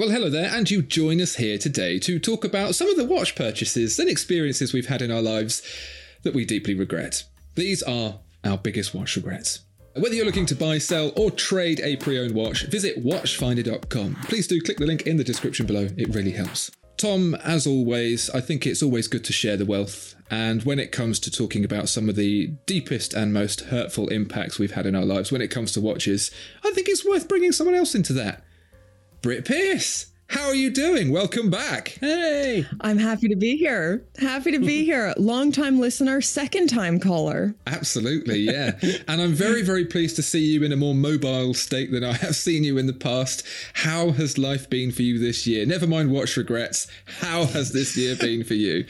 Well, hello there, and you join us here today to talk about some of the watch purchases and experiences we've had in our lives that we deeply regret. These are our biggest watch regrets. Whether you're looking to buy, sell, or trade a pre owned watch, visit watchfinder.com. Please do click the link in the description below, it really helps. Tom, as always, I think it's always good to share the wealth. And when it comes to talking about some of the deepest and most hurtful impacts we've had in our lives, when it comes to watches, I think it's worth bringing someone else into that. Britt Pearce, how are you doing? Welcome back. Hey. I'm happy to be here. Happy to be here. Long time listener, second time caller. Absolutely, yeah. and I'm very, very pleased to see you in a more mobile state than I have seen you in the past. How has life been for you this year? Never mind watch regrets. How has this year been for you?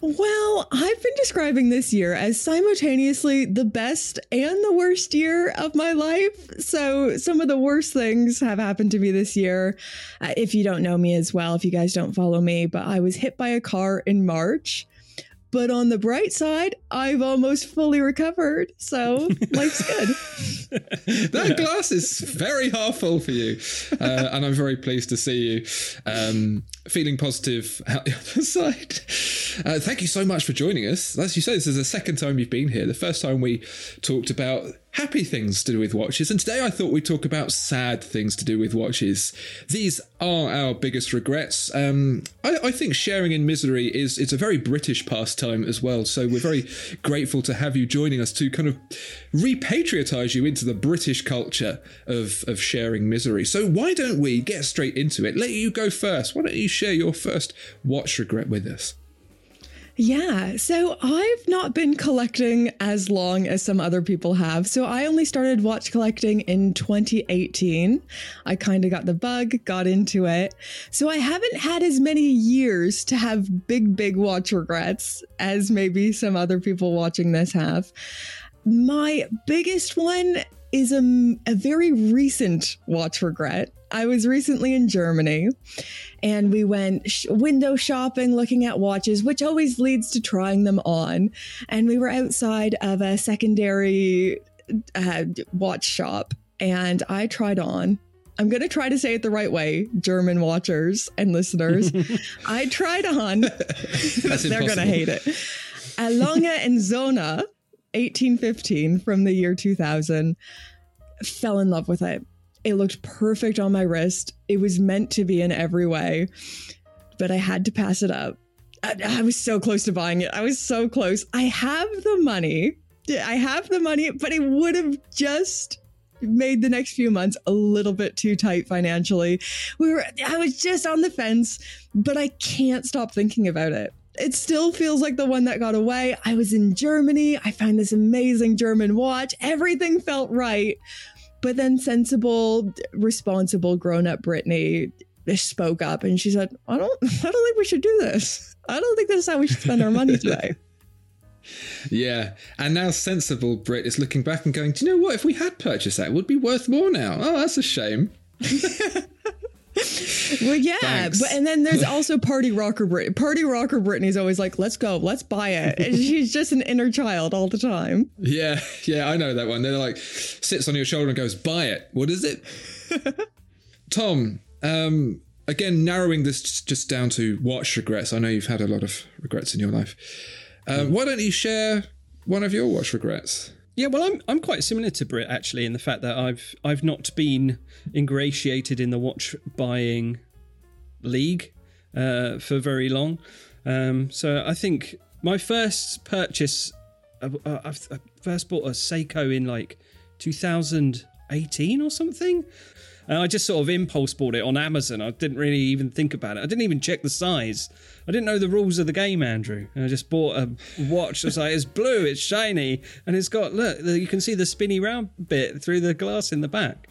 Well, I've been describing this year as simultaneously the best and the worst year of my life. So, some of the worst things have happened to me this year. Uh, if you don't know me as well, if you guys don't follow me, but I was hit by a car in March. But on the bright side, I've almost fully recovered. So, life's good. that glass is very half full for you. Uh, and I'm very pleased to see you um, feeling positive out the other side. Uh, thank you so much for joining us. As you say, this is the second time you've been here. The first time we talked about happy things to do with watches, and today I thought we'd talk about sad things to do with watches. These are our biggest regrets. Um, I, I think sharing in misery is it's a very British pastime as well. So we're very grateful to have you joining us to kind of repatriatize you into the British culture of of sharing misery. So why don't we get straight into it? Let you go first. Why don't you share your first watch regret with us? Yeah, so I've not been collecting as long as some other people have. So I only started watch collecting in 2018. I kind of got the bug, got into it. So I haven't had as many years to have big, big watch regrets as maybe some other people watching this have. My biggest one is a, a very recent watch regret. I was recently in Germany and we went sh- window shopping looking at watches, which always leads to trying them on. And we were outside of a secondary uh, watch shop and I tried on. I'm going to try to say it the right way, German watchers and listeners. I tried on, they're going to hate it. A Lange and Söhne 1815 from the year 2000. Fell in love with it. It looked perfect on my wrist. It was meant to be in every way, but I had to pass it up. I, I was so close to buying it. I was so close. I have the money. I have the money, but it would have just made the next few months a little bit too tight financially. We were I was just on the fence, but I can't stop thinking about it. It still feels like the one that got away. I was in Germany. I found this amazing German watch. Everything felt right. But then sensible, responsible, grown-up Brittany spoke up and she said, I don't I don't think we should do this. I don't think this is how we should spend our money today. Yeah, and now sensible Brit is looking back and going, "Do you know what? If we had purchased that, it would be worth more now. Oh, that's a shame." Well, yeah, Thanks. but and then there's also party rocker Brit. Party rocker Brittany's always like, "Let's go, let's buy it." And she's just an inner child all the time. Yeah, yeah, I know that one. They're like sits on your shoulder and goes, "Buy it." What is it? Tom, um, again, narrowing this just down to watch regrets. I know you've had a lot of regrets in your life. Um, why don't you share one of your watch regrets? Yeah, well, I'm I'm quite similar to Brit actually in the fact that I've I've not been ingratiated in the watch buying league uh, for very long. Um, so I think my first purchase, uh, uh, I first bought a Seiko in like 2018 or something. And I just sort of impulse bought it on Amazon. I didn't really even think about it. I didn't even check the size. I didn't know the rules of the game, Andrew. And I just bought a watch. I was like, it's blue, it's shiny, and it's got look. You can see the spinny round bit through the glass in the back.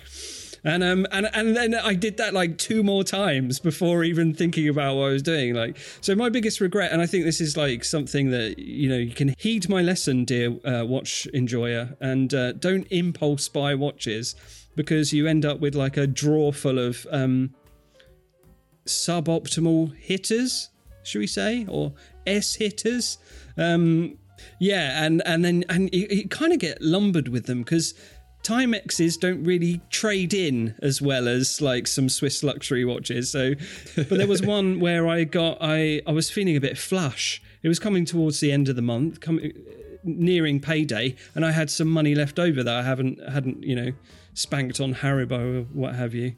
And um and and then I did that like two more times before even thinking about what I was doing. Like so, my biggest regret, and I think this is like something that you know you can heed my lesson, dear uh, watch enjoyer, and uh, don't impulse buy watches because you end up with like a drawer full of um suboptimal hitters, should we say, or S hitters. Um, yeah, and and then and you, you kind of get lumbered with them because Timexes don't really trade in as well as like some Swiss luxury watches. So, but there was one where I got I I was feeling a bit flush. It was coming towards the end of the month, coming nearing payday, and I had some money left over that I haven't hadn't you know spanked on Haribo or what have you.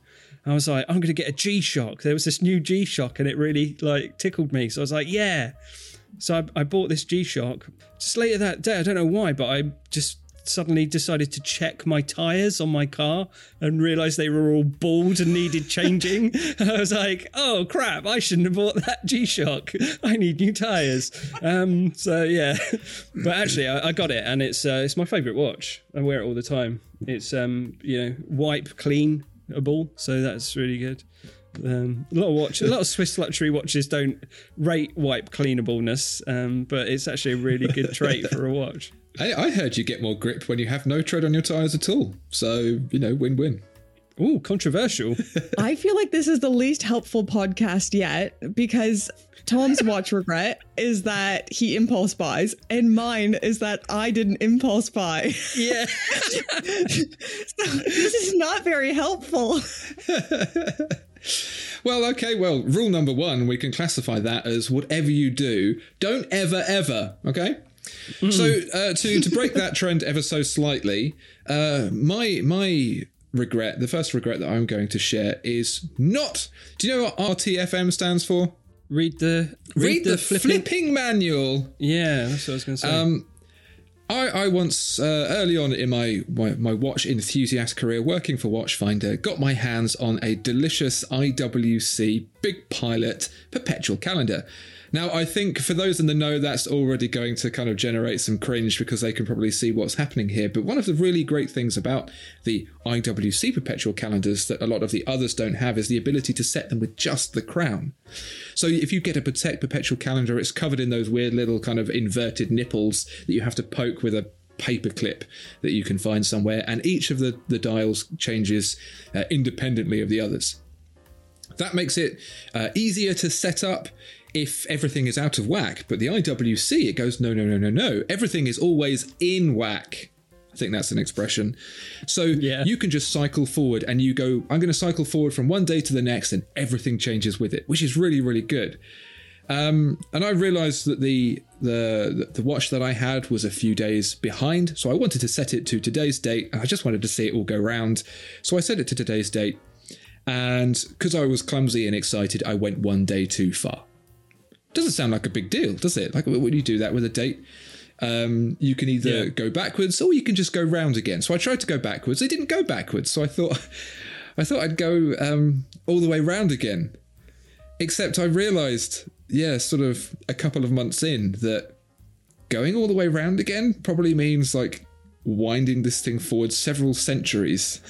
I was like, I'm going to get a G Shock. There was this new G Shock, and it really like tickled me. So I was like, yeah. So I, I bought this G Shock. Just later that day, I don't know why, but I just suddenly decided to check my tires on my car and realized they were all bald and needed changing. and I was like, oh crap, I shouldn't have bought that G Shock. I need new tires. Um, so yeah, but actually, I, I, got it and it's uh, it's my favorite watch. I wear it all the time. It's um, you know wipe clean a ball, so that's really good. Um, a lot of watch, a lot of Swiss luxury watches don't rate wipe cleanableness, um, but it's actually a really good trait for a watch. I, I heard you get more grip when you have no tread on your tyres at all. So, you know, win win. Ooh, controversial. I feel like this is the least helpful podcast yet because Tom's watch regret is that he impulse buys, and mine is that I didn't impulse buy. Yeah. so this is not very helpful. well, okay, well, rule number one, we can classify that as whatever you do, don't ever, ever, okay? Mm. So uh, to to break that trend ever so slightly, uh, my my regret, the first regret that I'm going to share is not. Do you know what RTFM stands for? Read the read, read the, the flipping... flipping... manual. Yeah, that's what I was going to say. Um, I, I once uh, early on in my, my, my watch enthusiast career working for Watchfinder got my hands on a delicious IWC Big Pilot perpetual calendar. Now, I think for those in the know, that's already going to kind of generate some cringe because they can probably see what's happening here. But one of the really great things about the IWC perpetual calendars that a lot of the others don't have is the ability to set them with just the crown. So if you get a Patek perpetual calendar, it's covered in those weird little kind of inverted nipples that you have to poke with a paper clip that you can find somewhere, and each of the, the dials changes uh, independently of the others. That makes it uh, easier to set up if everything is out of whack. But the IWC, it goes, no, no, no, no, no. Everything is always in whack. I think that's an expression. So yeah. you can just cycle forward and you go, I'm going to cycle forward from one day to the next and everything changes with it, which is really, really good. Um, and I realized that the, the the watch that I had was a few days behind, so I wanted to set it to today's date, and I just wanted to see it all go round. So I set it to today's date, and because I was clumsy and excited, I went one day too far. Doesn't sound like a big deal, does it? Like when you do that with a date, um, you can either yeah. go backwards or you can just go round again. So I tried to go backwards. It didn't go backwards, so I thought, I thought I'd go um, all the way round again. Except I realised, yeah, sort of a couple of months in, that going all the way round again probably means like winding this thing forward several centuries.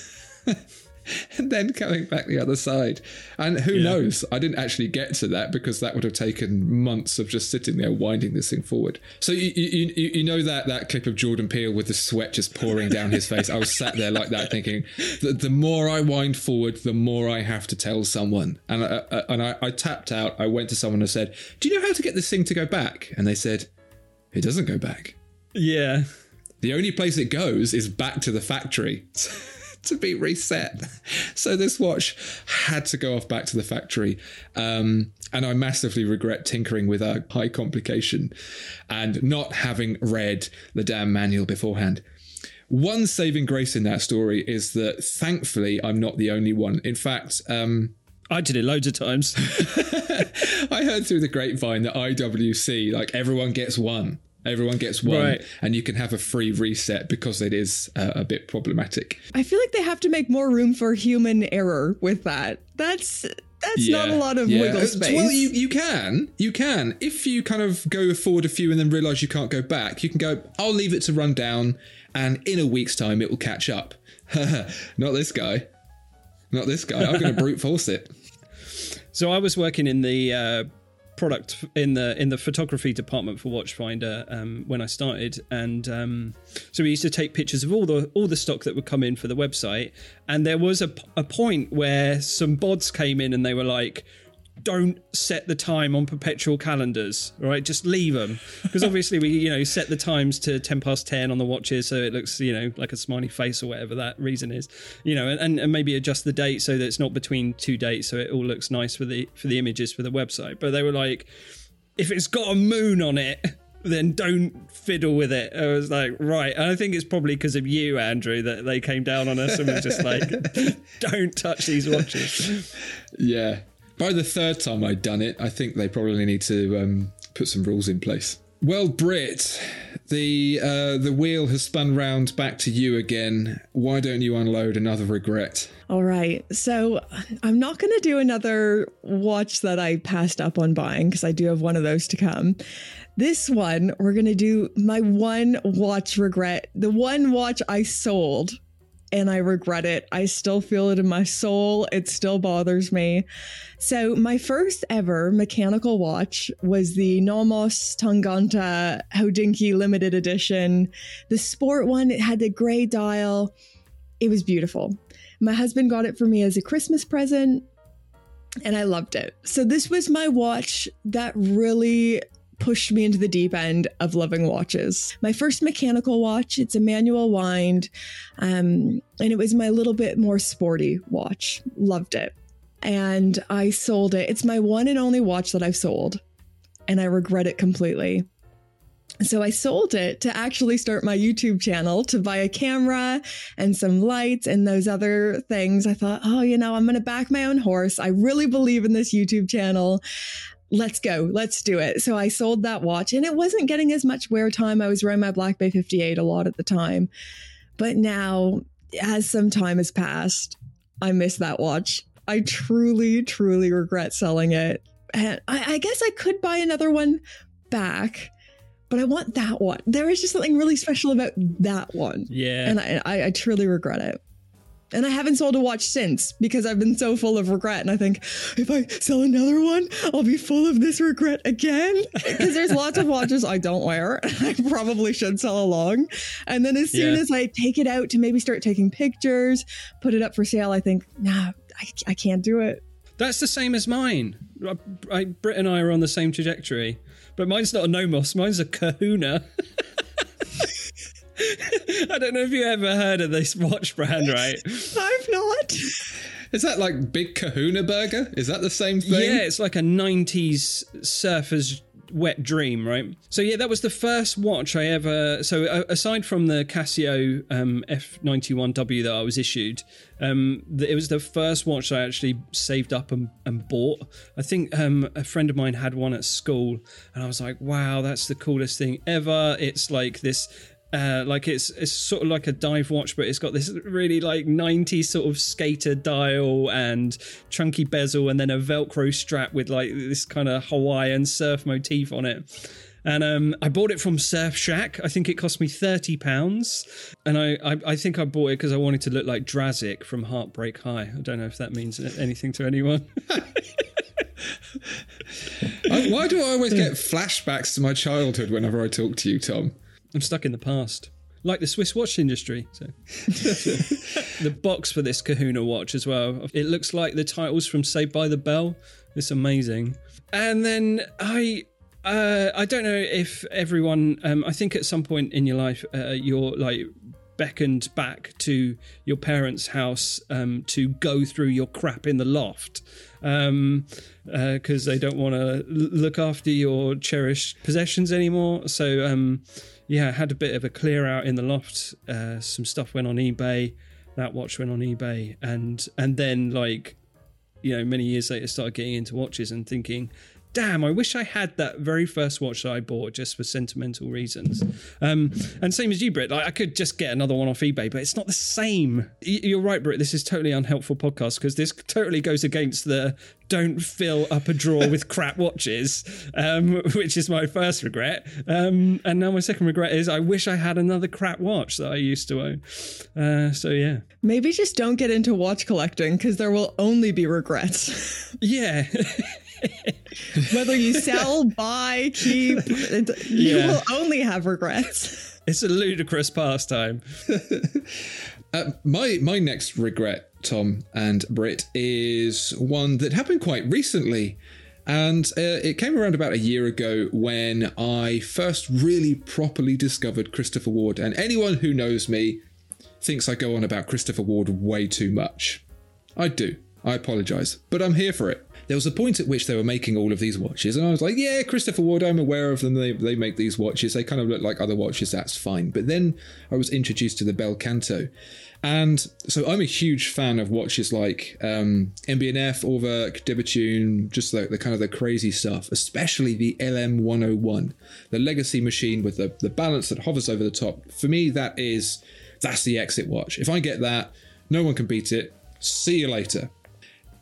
and then coming back the other side. And who yeah. knows? I didn't actually get to that because that would have taken months of just sitting there winding this thing forward. So you you, you, you know that that clip of Jordan Peele with the sweat just pouring down his face. I was sat there like that, thinking the, the more I wind forward, the more I have to tell someone. And I, I and I, I tapped out. I went to someone and said, "Do you know how to get this thing to go back?" And they said, "It doesn't go back." Yeah. The only place it goes is back to the factory. to be reset. So this watch had to go off back to the factory. Um, and I massively regret tinkering with a high complication and not having read the damn manual beforehand. One saving grace in that story is that thankfully I'm not the only one. In fact, um, I did it loads of times. I heard through the grapevine that IWC, like everyone gets one. Everyone gets one, Right. and you can have a free reset because it is uh, a bit problematic. I feel like they have to make more room for human error with that. That's that's not a lot of yeah. wiggle space. Well, you, you can. You can. If you kind of go forward a few and then realise you can't go back, you can go, I'll leave it to run down, and in a week's time it will catch up. Not this guy. Not this guy. I'm going to brute force it. So I was working in the uh, product in the in the photography department for Watchfinder um, when I started, and um, so we used to take pictures of all the all the stock that would come in for the website. And there was a, a point where some bods came in and they were like. Don't set the time on perpetual calendars, right? Just leave them because obviously we, you know, set the times to ten past ten on the watches, so it looks, you know, like a smiley face or whatever that reason is, you know, and, and maybe adjust the date so that it's not between two dates, so it all looks nice for the for the images for the website. But they were like, if it's got a moon on it, then don't fiddle with it. I was like, right. And I think it's probably because of you, Andrew, that they came down on us and was just like, don't touch these watches. Yeah. By the third time I'd done it, I think they probably need to um, put some rules in place. Well, Brit, the uh, the wheel has spun round back to you again. Why don't you unload another regret? All right. So I'm not going to do another watch that I passed up on buying because I do have one of those to come. This one, we're going to do my one watch regret, the one watch I sold and I regret it. I still feel it in my soul. It still bothers me. So, my first ever mechanical watch was the Nomos Tangente Hodinkee limited edition. The sport one, it had the gray dial. It was beautiful. My husband got it for me as a Christmas present and I loved it. So, this was my watch that really pushed me into the deep end of loving watches. My first mechanical watch, it's a manual wind, um, and it was my little bit more sporty watch. Loved it. And I sold it. It's my one and only watch that I've sold, and I regret it completely. So I sold it to actually start my YouTube channel to buy a camera and some lights and those other things. I thought, oh, you know, I'm going to back my own horse. I really believe in this YouTube channel. Let's go. Let's do it. So I sold that watch and it wasn't getting as much wear time. I was wearing my Black Bay 58 a lot at the time. But now, as some time has passed, I miss that watch. I truly, truly regret selling it. And I, I guess I could buy another one back, but I want that one. There is just something really special about that one. Yeah. And I, I, I truly regret it. And I haven't sold a watch since because I've been so full of regret. And I think if I sell another one, I'll be full of this regret again. Because there's lots of watches I don't wear. I probably should sell along. And then as soon Yeah. as I take it out to maybe start taking pictures, put it up for sale, I think, nah, I, I can't do it. That's the same as mine. I, Britt and I are on the same trajectory, but mine's not a Nomos. Mine's a Kahuna. I don't know if you ever heard of this watch brand, right? I've not. Is that like Big Kahuna Burger? Is that the same thing? Yeah, it's like a 90s surfer's wet dream, right? So yeah, that was the first watch I ever. So uh, aside from the Casio um, F91W that I was issued, um, the, it was the first watch I actually saved up and, and bought. I think um, a friend of mine had one at school, and I was like, "Wow, that's the coolest thing ever!" It's like this. Uh, like it's it's sort of like a dive watch, but it's got this really like 90s sort of skater dial and chunky bezel, and then a Velcro strap with like this kind of Hawaiian surf motif on it. And um, I bought it from Surf Shack. I think it cost me thirty pounds, and I, I I think I bought it because I wanted to look like Drazic from Heartbreak High. I don't know if that means anything to anyone. Why do I always get flashbacks to my childhood whenever I talk to you, Tom? I'm stuck in the past, like the Swiss watch industry. So, the box for this Kahuna watch as well. It looks like the titles from Saved by the Bell. It's amazing. And then I, uh, I don't know if everyone. Um, I think at some point in your life, uh, you're like beckoned back to your parents' house um, to go through your crap in the loft because um, uh, they don't want to look after your cherished possessions anymore. So, um, yeah, had a bit of a clear out in the loft. Uh, some stuff went on eBay. That watch went on eBay, and and then like, you know, many years later, started getting into watches and thinking, damn, I wish I had that very first watch that I bought just for sentimental reasons. Um, and same as you, Britt, like, I could just get another one off eBay, but it's not the same. You're right, Britt. This is totally unhelpful podcast because this totally goes against the don't fill up a drawer with crap watches, um, which is my first regret. Um, and now my second regret is I wish I had another crap watch that I used to own. Uh, so yeah, maybe just don't get into watch collecting because there will only be regrets. yeah. Whether you sell, buy, keep, you yeah. will only have regrets. It's a ludicrous pastime. uh, my my next regret, Tom and Britt, is one that happened quite recently. And uh, it came around about a year ago when I first really properly discovered Christopher Ward. And anyone who knows me thinks I go on about Christopher Ward way too much. I do. I apologise. But I'm here for it there was a point at which they were making all of these watches, and I was like, yeah, Christopher Ward, I'm aware of them. They, they make these watches. They kind of look like other watches. That's fine. But then I was introduced to the Bel Canto. And so I'm a huge fan of watches like um, MB&F, Urwerk, de just the, the kind of the crazy stuff, especially the LM101, the legacy machine with the, the balance that hovers over the top. For me, that is, that's the exit watch. If I get that, no one can beat it. See you later.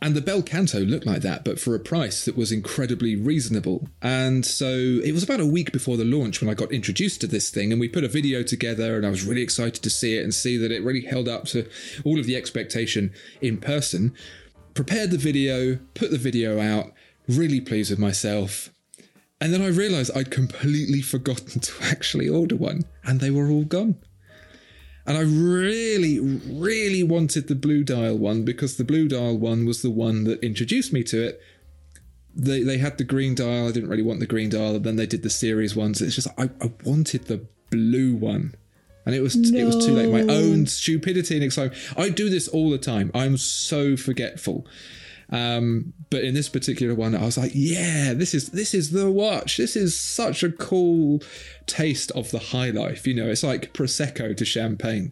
And the Bel Canto looked like that, but for a price that was incredibly reasonable. And so it was about a week before the launch when I got introduced to this thing, and we put a video together, and I was really excited to see it and see that it really held up to all of the expectation in person. Prepared the video, put the video out, really pleased with myself. And then I realised I'd completely forgotten to actually order one, and they were all gone. And I really, really wanted the Blue Dial one because the Blue Dial one was the one that introduced me to it. They they had the green dial. I didn't really want the green dial, and then they did the series ones. It's just I, I wanted the blue one, and it was no. it was too late. My own stupidity and excitement. I do this all the time. I'm so forgetful. Um, but in this particular one, I was like, yeah, this is this is the watch. This is such a cool taste of the high life. You know, it's like prosecco to champagne.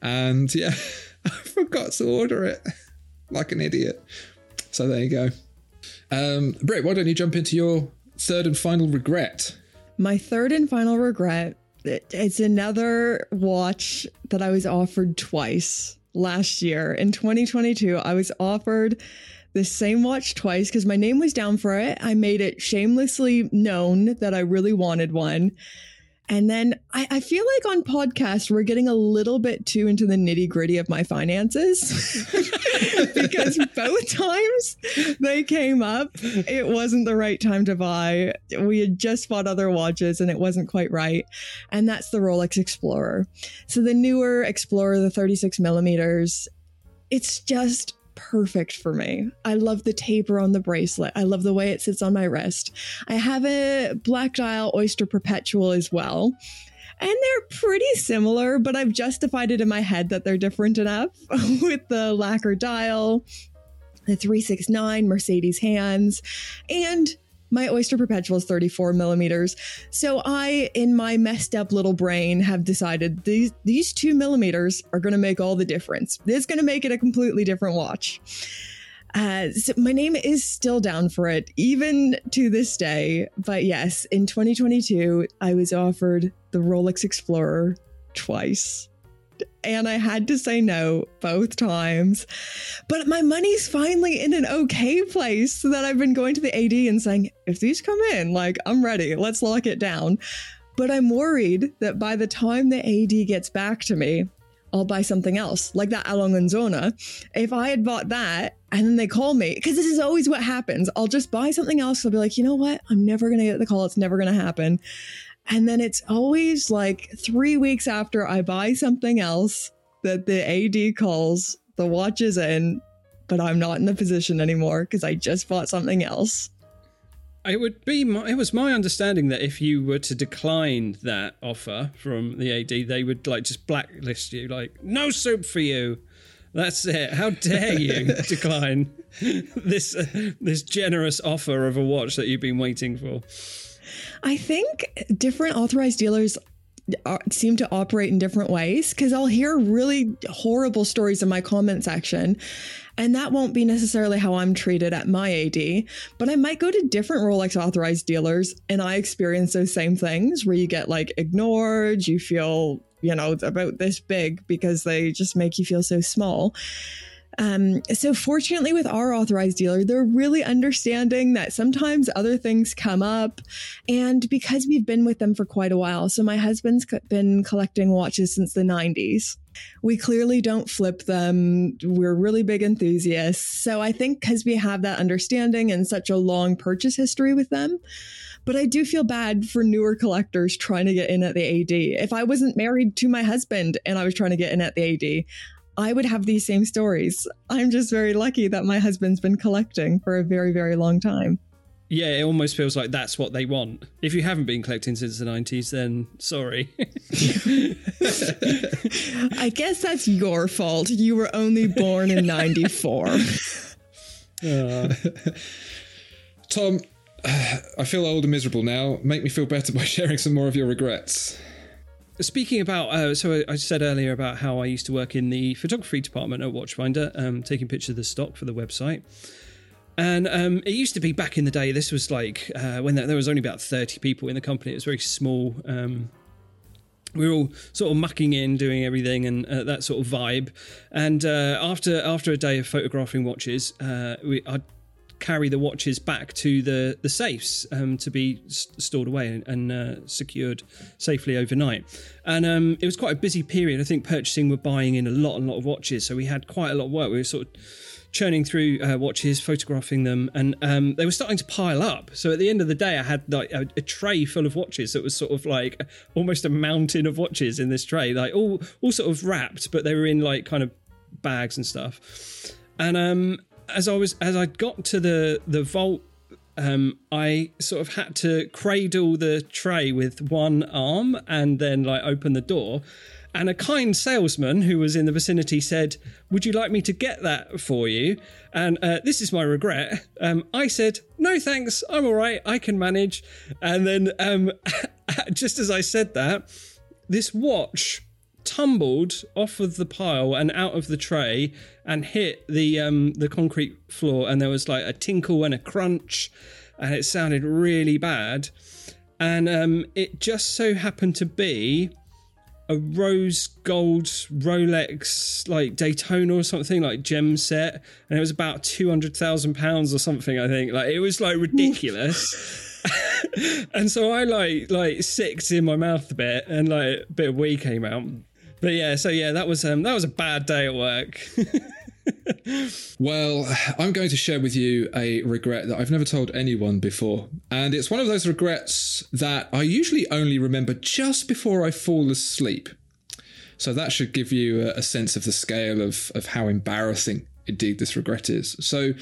And yeah, I forgot to order it like an idiot. So there you go. Um, Britt, why don't you jump into your third and final regret? My third and final regret. It's another watch that I was offered twice last year in 2022. I was offered the same watch twice because my name was down for it. I made it shamelessly known that I really wanted one. And then I, I, feel like on podcast, we're getting a little bit too into the nitty gritty of my finances because both times they came up, it wasn't the right time to buy. We had just bought other watches and it wasn't quite right. And that's the Rolex Explorer. So the newer Explorer, the 36 millimeters, it's just perfect for me. I love the taper on the bracelet. I love the way it sits on my wrist. I have a Black Dial Oyster Perpetual as well. And they're pretty similar, but I've justified it in my head that they're different enough with the lacquer dial, the 369 Mercedes hands, and my Oyster Perpetual is 34 millimeters. So I, in my messed up little brain, have decided these these two millimeters are going to make all the difference. It's going to make it a completely different watch. Uh, so my name is still down for it, even to this day. But yes, in 2022, I was offered the Rolex Explorer twice and I had to say no both times. But my money's finally in an okay place so that I've been going to the AD and saying, if these come in, like, I'm ready, let's lock it down. But I'm worried that by the time the AD gets back to me, I'll buy something else, like that A. Lange & Söhne. If I had bought that and then they call me, because this is always what happens, I'll just buy something else. I'll be like, you know what? I'm never going to get the call. It's never going to happen. And then it's always like three weeks after I buy something else that the AD calls, the watch is in, but I'm not in the position anymore because I just bought something else. It would be. My, it was my understanding that if you were to decline that offer from the AD, they would like just blacklist you. Like, no soup for you. That's it. How dare you decline this uh, this generous offer of a watch that you've been waiting for? I think different authorized dealers uh, seem to operate in different ways because I'll hear really horrible stories in my comment section. And that won't be necessarily how I'm treated at my AD, but I might go to different Rolex authorized dealers and I experience those same things where you get like ignored, you feel, you know, about this big because they just make you feel so small. Um, so fortunately with our authorized dealer, they're really understanding that sometimes other things come up. And because we've been with them for quite a while, so my husband's been collecting watches since the 90s. We clearly don't flip them. We're really big enthusiasts. So I think because we have that understanding and such a long purchase history with them, but I do feel bad for newer collectors trying to get in at the AD. If I wasn't married to my husband and I was trying to get in at the AD, I would have these same stories. I'm just very lucky that my husband's been collecting for a very, very long time. Yeah, it almost feels like that's what they want. If you haven't been collecting since the 90s, then sorry. I guess that's your fault. You were only born in 94. Uh. Tom, I feel old and miserable now. Make me feel better by sharing some more of your regrets. Speaking about, uh, so I said earlier about how I used to work in the photography department at Watchfinder, um, taking pictures of the stock for the website. And um, it used to be back in the day, this was like uh, when there was only about 30 people in the company. It was very small. Um, we were all sort of mucking in, doing everything, and uh, that sort of vibe. And uh, after after a day of photographing watches, uh, we, I'd carry the watches back to the the safes um, to be s- stored away and, and uh, secured safely overnight. And um, it was quite a busy period. I think purchasing were buying in a lot and lot of watches, so we had quite a lot of work. We were sort of churning through uh, watches, photographing them, and um, they were starting to pile up. So at the end of the day, I had like a, a, tray full of watches that was sort of like almost a mountain of watches in this tray, like all all sort of wrapped, but they were in like kind of bags and stuff. And um, as I was as I got to the the vault, um, I sort of had to cradle the tray with one arm and then like open the door. And a kind salesman who was in the vicinity said, "Would you like me to get that for you?" And uh, this is my regret. Um, I said, "No, thanks. I'm all right. I can manage." And then, um, just as I said that, this watch tumbled off of the pile and out of the tray and hit the um, the concrete floor, and there was like a tinkle and a crunch, and it sounded really bad. And um, it just so happened to be a rose gold Rolex like Daytona or something like gem set, and it was about two hundred thousand pounds or something. I think like it was like ridiculous. and so I like like six in my mouth a bit, and like a bit of wee came out. But yeah, so yeah, that was um that was a bad day at work. well, I'm going to share with you a regret that I've never told anyone before. And it's one of those regrets that I usually only remember just before I fall asleep. So that should give you a, a sense of the scale of, of how embarrassing indeed this regret is. So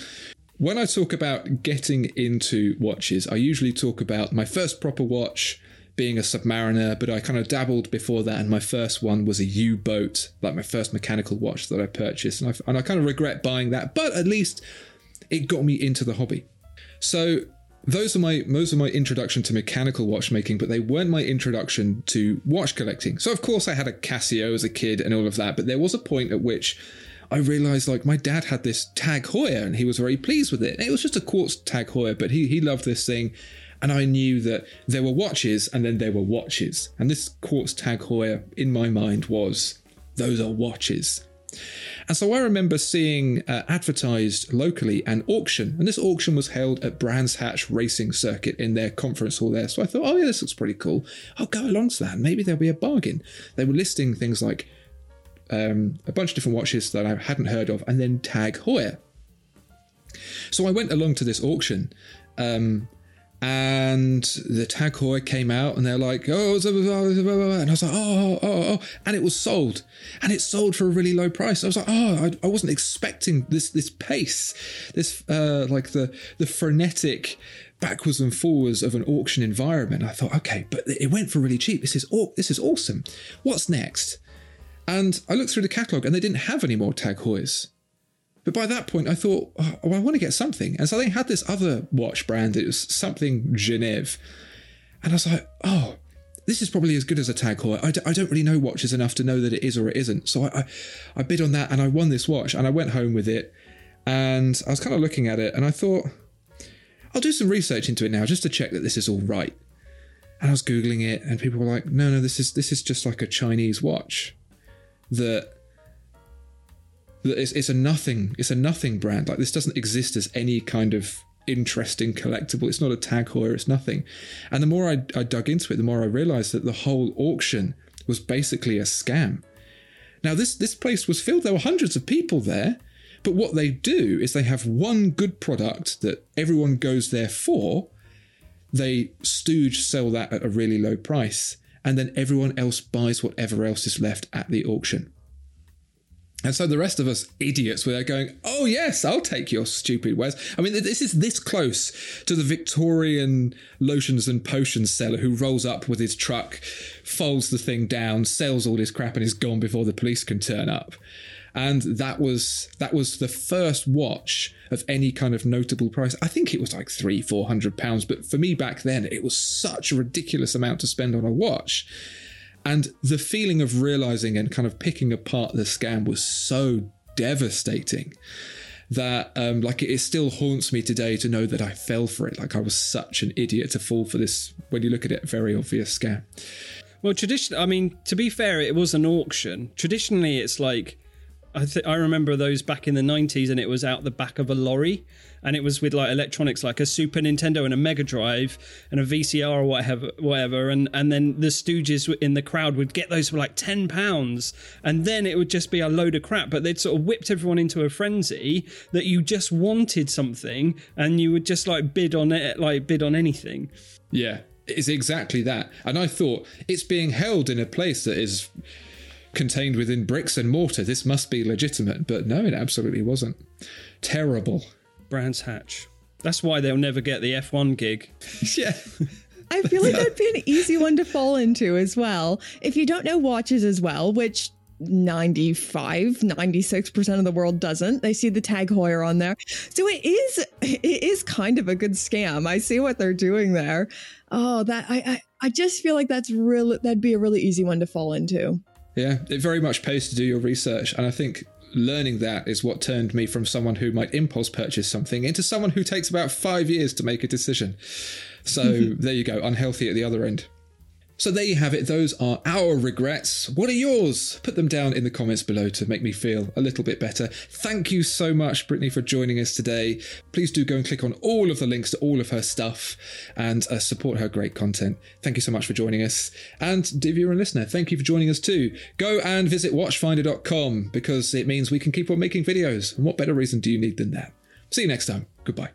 when I talk about getting into watches, I usually talk about my first proper watch being a submariner, but I kind of dabbled before that, and my first one was a U boat, like my first mechanical watch that I purchased, and I, and I kind of regret buying that, but at least it got me into the hobby. So those are my those are my introduction to mechanical watchmaking, but they weren't my introduction to watch collecting. So of course I had a Casio as a kid and all of that, but there was a point at which I realized like my dad had this Tag Heuer and he was very pleased with it. It was just a quartz Tag Heuer, but he he loved this thing and I knew that there were watches and then there were watches. And this quartz Tag Heuer in my mind was those are watches. And so I remember seeing uh, advertised locally an auction, and this auction was held at Brands Hatch Racing Circuit in their conference hall there. So I thought, oh yeah, this looks pretty cool. I'll go along to that. Maybe there'll be a bargain. They were listing things like um, a bunch of different watches that I hadn't heard of, and then Tag Heuer. So I went along to this auction, um, and the Tag Heuer came out and they're like, oh, and I was like, oh, oh, oh, and it was sold, and it sold for a really low price. I was like, oh, I, I wasn't expecting this this pace, this uh, like the the frenetic backwards and forwards of an auction environment. I thought, okay, but it went for really cheap. This is this is awesome. What's next? And I looked through the catalogue and they didn't have any more Tag Heuers. But by that point, I thought, oh, I want to get something. And so they had this other watch brand. It was something Genève. And I was like, oh, this is probably as good as a Tag Heuer. I d- I don't really know watches enough to know that it is or it isn't. So I, I, I bid on that and I won this watch and I went home with it. And I was kind of looking at it and I thought, I'll do some research into it now just to check that this is all right. And I was googling it, and people were like, "No, no, this is this is just like a Chinese watch that it's, it's a nothing it's a nothing brand. Like this doesn't exist as any kind of interesting collectible. It's not a tag heuer it's nothing. And the more I, I dug into it the more i realized that the whole auction was basically a scam. Now this this place was filled. There were hundreds of people there but what they do is they have one good product that everyone goes there for. They stooge sell that at a really low price and then everyone else buys whatever else is left at the auction and so the rest of us idiots were there going, oh, yes, I'll take your stupid wares. I mean, this is this close to the Victorian lotions and potions seller who rolls up with his truck, folds the thing down, sells all his crap, and is gone before the police can turn up. And that was that was the first watch of any kind of notable price. I think it was like three, four hundred pounds, but for me back then, it was such a ridiculous amount to spend on a watch and the feeling of realizing and kind of picking apart the scam was so devastating that um, like it still haunts me today to know that I fell for it. Like I was such an idiot to fall for this. When you look at it, very obvious scam. Well, tradition. I mean, to be fair, it was an auction. Traditionally, it's like I, th- I remember those back in the 90s and it was out the back of a lorry and it was with like electronics like a Super Nintendo and a Mega Drive and a VCR or whatever whatever and and then the Stooges in the crowd would get those for like 10 pounds and then it would just be a load of crap but they'd sort of whipped everyone into a frenzy that you just wanted something and you would just like bid on it like bid on anything. Yeah it's exactly that and I thought it's being held in a place that is contained within bricks and mortar. This must be legitimate. But no, it absolutely wasn't. Terrible. Brands Hatch. That's why they'll never get the F1 gig. yeah. I feel like that'd be an easy one to fall into as well. If you don't know watches as well, which 95 96% of the world doesn't they see the tag heuer on there so it is it is kind of a good scam i see what they're doing there oh that i i, I just feel like that's really that'd be a really easy one to fall into yeah, it very much pays to do your research. And I think learning that is what turned me from someone who might impulse purchase something into someone who takes about five years to make a decision. So mm-hmm. there you go, unhealthy at the other end. So there you have it. Those are our regrets. What are yours? Put them down in the comments below to make me feel a little bit better. Thank you so much, Brittany, for joining us today. Please do go and click on all of the links to all of her stuff and uh, support her great content. Thank you so much for joining us. And if you're a listener, thank you for joining us too. Go and visit watchfinder.com because it means we can keep on making videos. And what better reason do you need than that? See you next time. Goodbye.